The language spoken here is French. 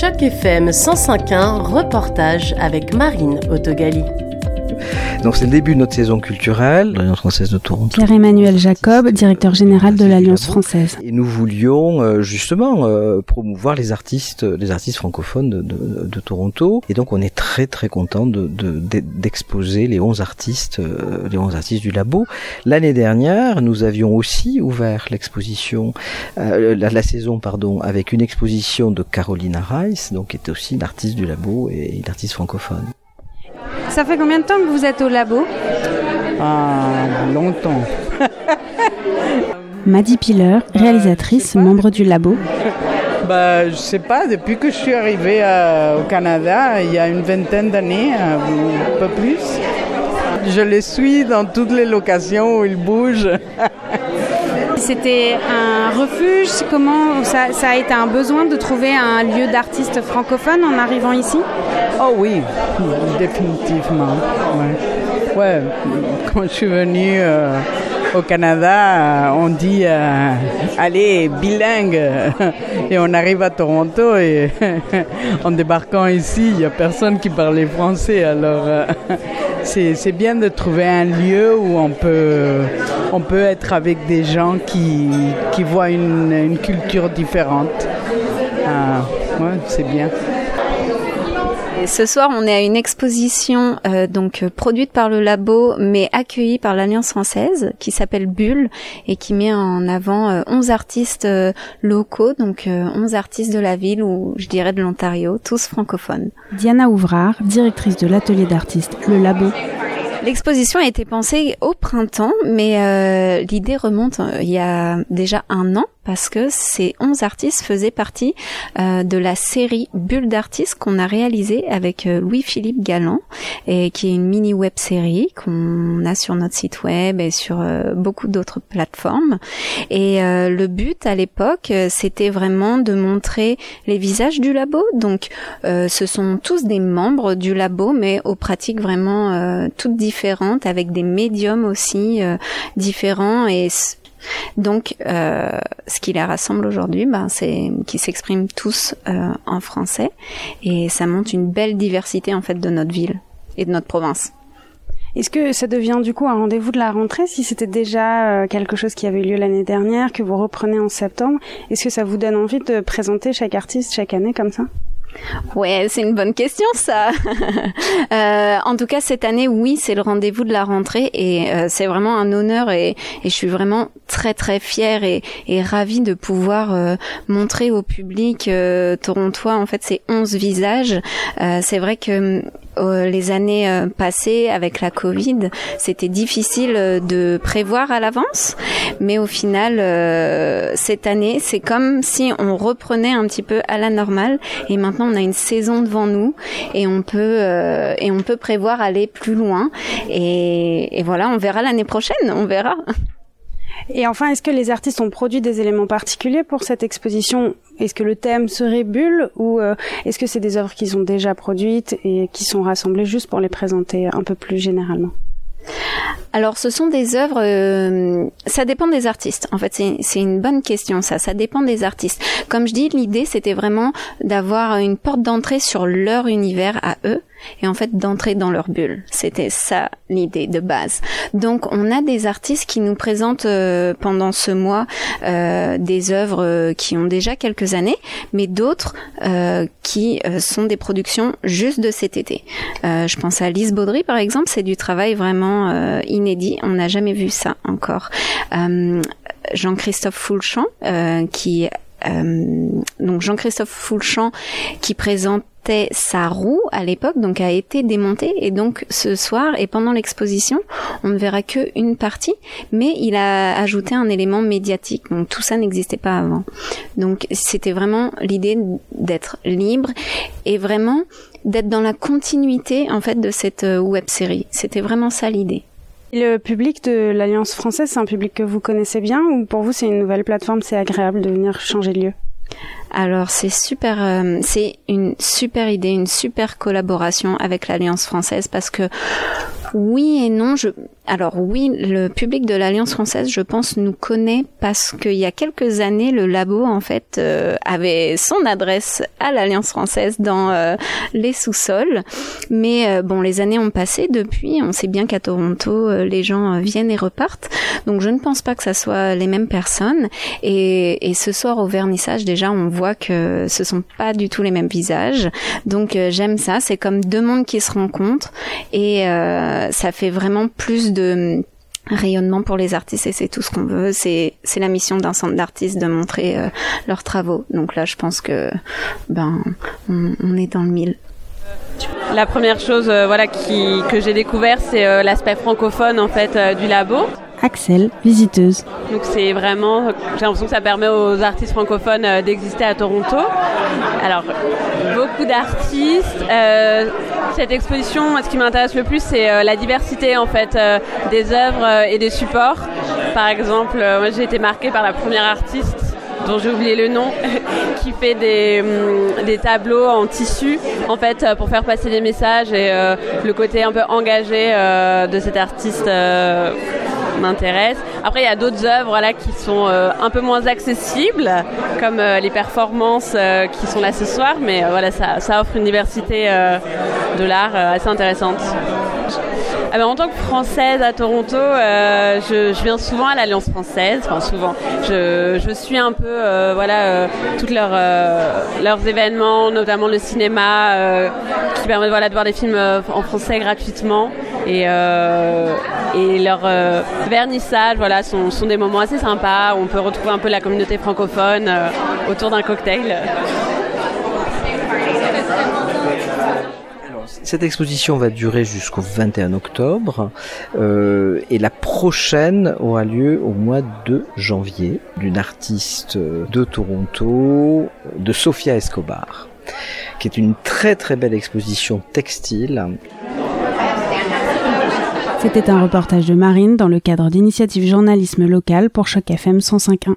Choc FM 105.1, reportage avec Marine Autogali. Donc c'est le début de notre saison culturelle, l'Alliance française de Toronto. Pierre-Emmanuel Jacob, directeur général de l'Alliance française. Et nous voulions euh, justement euh, promouvoir les artistes, les artistes francophones de, de, de, Toronto. Et donc on est très très content d'exposer de, les 11 artistes, euh, les 11 artistes du labo. L'année dernière, nous avions aussi ouvert l'exposition, la, la, saison pardon, avec une exposition de Carolina Rice, donc qui était aussi une artiste du labo et une artiste francophone. Ça fait combien de temps que vous êtes au labo Ah, longtemps. Maddy Piller, réalisatrice, membre du labo. Bah, je sais pas, depuis que je suis arrivée euh, au Canada, il y a une vingtaine d'années, euh, un peu plus. Je les suis dans toutes les locations où ils bougent. C'était un refuge? Comment ça, a été un besoin de trouver un lieu d'artiste francophone en arrivant ici? Oh oui, définitivement. Ouais. quand je suis venue euh, au Canada, on dit euh, allez bilingue et on arrive à Toronto et en débarquant ici, il n'y a personne qui parlait français. Alors euh, c'est bien de trouver un lieu où on peut on peut être avec des gens qui, qui voient une, une culture différente. Ah, ouais, c'est bien. ce soir, on est à une exposition euh, donc produite par le labo, mais accueillie par l'Alliance française, qui s'appelle Bulle et qui met en avant euh, 11 artistes euh, locaux, donc 11 artistes de la ville ou je dirais de l'Ontario, tous francophones. Diana Ouvrard, directrice de l'atelier d'artistes Le Labo L'exposition a été pensée au printemps, mais euh, l'idée remonte euh, il y a déjà un an parce que ces 11 artistes faisaient partie euh, de la série Bulle d'artistes qu'on a réalisée avec euh, Louis-Philippe Galland et qui est une mini web série qu'on a sur notre site web et sur euh, beaucoup d'autres plateformes. Et le but à l'époque, c'était vraiment de montrer les visages du labo. Donc, ce sont tous des membres du labo, mais aux pratiques vraiment toutes différentes, avec des médiums aussi différents. Et donc, euh, ce qui les rassemble aujourd'hui, ben, c'est qu'ils s'expriment tous euh, en français. Et ça montre une belle diversité en fait de notre ville et de notre province. Est-ce que ça devient du coup un rendez-vous de la rentrée si c'était déjà euh, quelque chose qui avait eu lieu l'année dernière, que vous reprenez en septembre? Est-ce que ça vous donne envie de présenter chaque artiste chaque année comme ça? Ouais, c'est une bonne question ça. euh, en tout cas, cette année, oui, c'est le rendez-vous de la rentrée et euh, c'est vraiment un honneur et, et, je suis vraiment très très fière et, et ravie de pouvoir euh, montrer au public euh, torontois en fait ces 11 visages. Euh, c'est vrai que les années passées avec la Covid, c'était difficile de prévoir à l'avance, mais au final, cette année, c'est comme si on reprenait un petit peu à la normale. Et maintenant on a une saison devant nous et on peut euh, et on peut prévoir aller plus loin. Et, et voilà on verra l'année prochaine on verra et enfin, est-ce que les artistes ont produit des éléments particuliers pour cette exposition? Est-ce que le thème serait bulle ou euh, est-ce que c'est des œuvres qu'ils ont déjà produites et qui sont rassemblées juste pour les présenter un peu plus généralement? Alors, ce sont des œuvres. Euh, ça dépend des artistes. En fait, c'est une bonne question. Ça, ça dépend des artistes. Comme je dis, l'idée c'était vraiment d'avoir une porte d'entrée sur leur univers à eux et en fait d'entrer dans leur bulle. C'était ça l'idée de base. Donc on a des artistes qui nous présentent euh, pendant ce mois euh, des œuvres qui ont déjà quelques années, mais d'autres qui sont des productions juste de cet été. je pense à Lise Baudry par exemple, c'est du travail vraiment inédit. On n'a jamais vu ça encore. Jean-Christophe Foulchamp qui donc Jean-Christophe qui sa roue à l'époque, donc a été démontée et donc ce soir et pendant l'exposition, on ne verra que une partie, mais il a ajouté un élément médiatique. Donc tout ça n'existait pas avant. Donc c'était vraiment l'idée d'être libre et vraiment d'être dans la continuité en fait de cette euh, web série. C'était vraiment ça l'idée. Le public de l'Alliance française, c'est un public que vous connaissez bien ou pour vous c'est une nouvelle plateforme, c'est agréable de venir changer de lieu? Alors c'est super, euh, c'est une super idée, une super collaboration avec l'Alliance française parce que oui et non. Je, alors oui, le public de l'Alliance française, je pense, nous connaît parce qu'il y a quelques années, le labo en fait euh, avait son adresse à l'Alliance française dans euh, les sous-sols. Mais euh, bon, les années ont passé depuis. On sait bien qu'à Toronto, les gens viennent et repartent. Donc je ne pense pas que ça soit les mêmes personnes. Et, et ce soir au vernissage, déjà, on voit que ce sont pas du tout les mêmes visages. Donc j'aime ça. C'est comme deux mondes qui se rencontrent et ça fait vraiment plus de rayonnement pour les artistes et c'est tout ce qu'on veut. C'est c'est la mission d'un centre d'artistes de montrer euh, leurs travaux. Donc là, je pense que ben on, est dans le mille. La première chose, euh, voilà, qui, que j'ai découvert, c'est euh, l'aspect francophone en fait du labo. Axel, visiteuse. Donc c'est vraiment, j'ai l'impression que ça permet aux artistes francophones euh, d'exister à Toronto. Alors beaucoup d'artistes. Euh, cette exposition, ce qui m'intéresse le plus, c'est euh, la diversité en fait des œuvres et des supports. Par exemple, moi j'ai été marquée par la première artiste dont j'ai oublié le nom, qui fait des, hum, des, tableaux en tissu, en fait, pour faire passer des messages et le côté un peu engagé de cet artiste Après, il y a d'autres œuvres là qui sont euh, un peu moins accessibles, comme euh, les performances euh, qui sont là ce soir, mais voilà, ça, ça, offre une diversité de l'art assez intéressante. En tant que française à Toronto, je, je, viens souvent à l'Alliance française, enfin souvent. Je, suis un peu, voilà, toutes leurs leurs événements, notamment le cinéma, qui permet voilà de voir des films en français gratuitement et et leur vernissage, voilà, sont, sont, des moments assez sympas. Où on peut retrouver un peu la communauté francophone euh, autour d'un cocktail. Cette exposition va durer jusqu'au 21 octobre euh, et la prochaine aura lieu au mois de janvier d'une artiste de Toronto, de Sofia Escobar, qui est une très très belle exposition textile c'était un reportage de Marine dans le cadre d'initiative journalisme local pour Choc FM 105.1.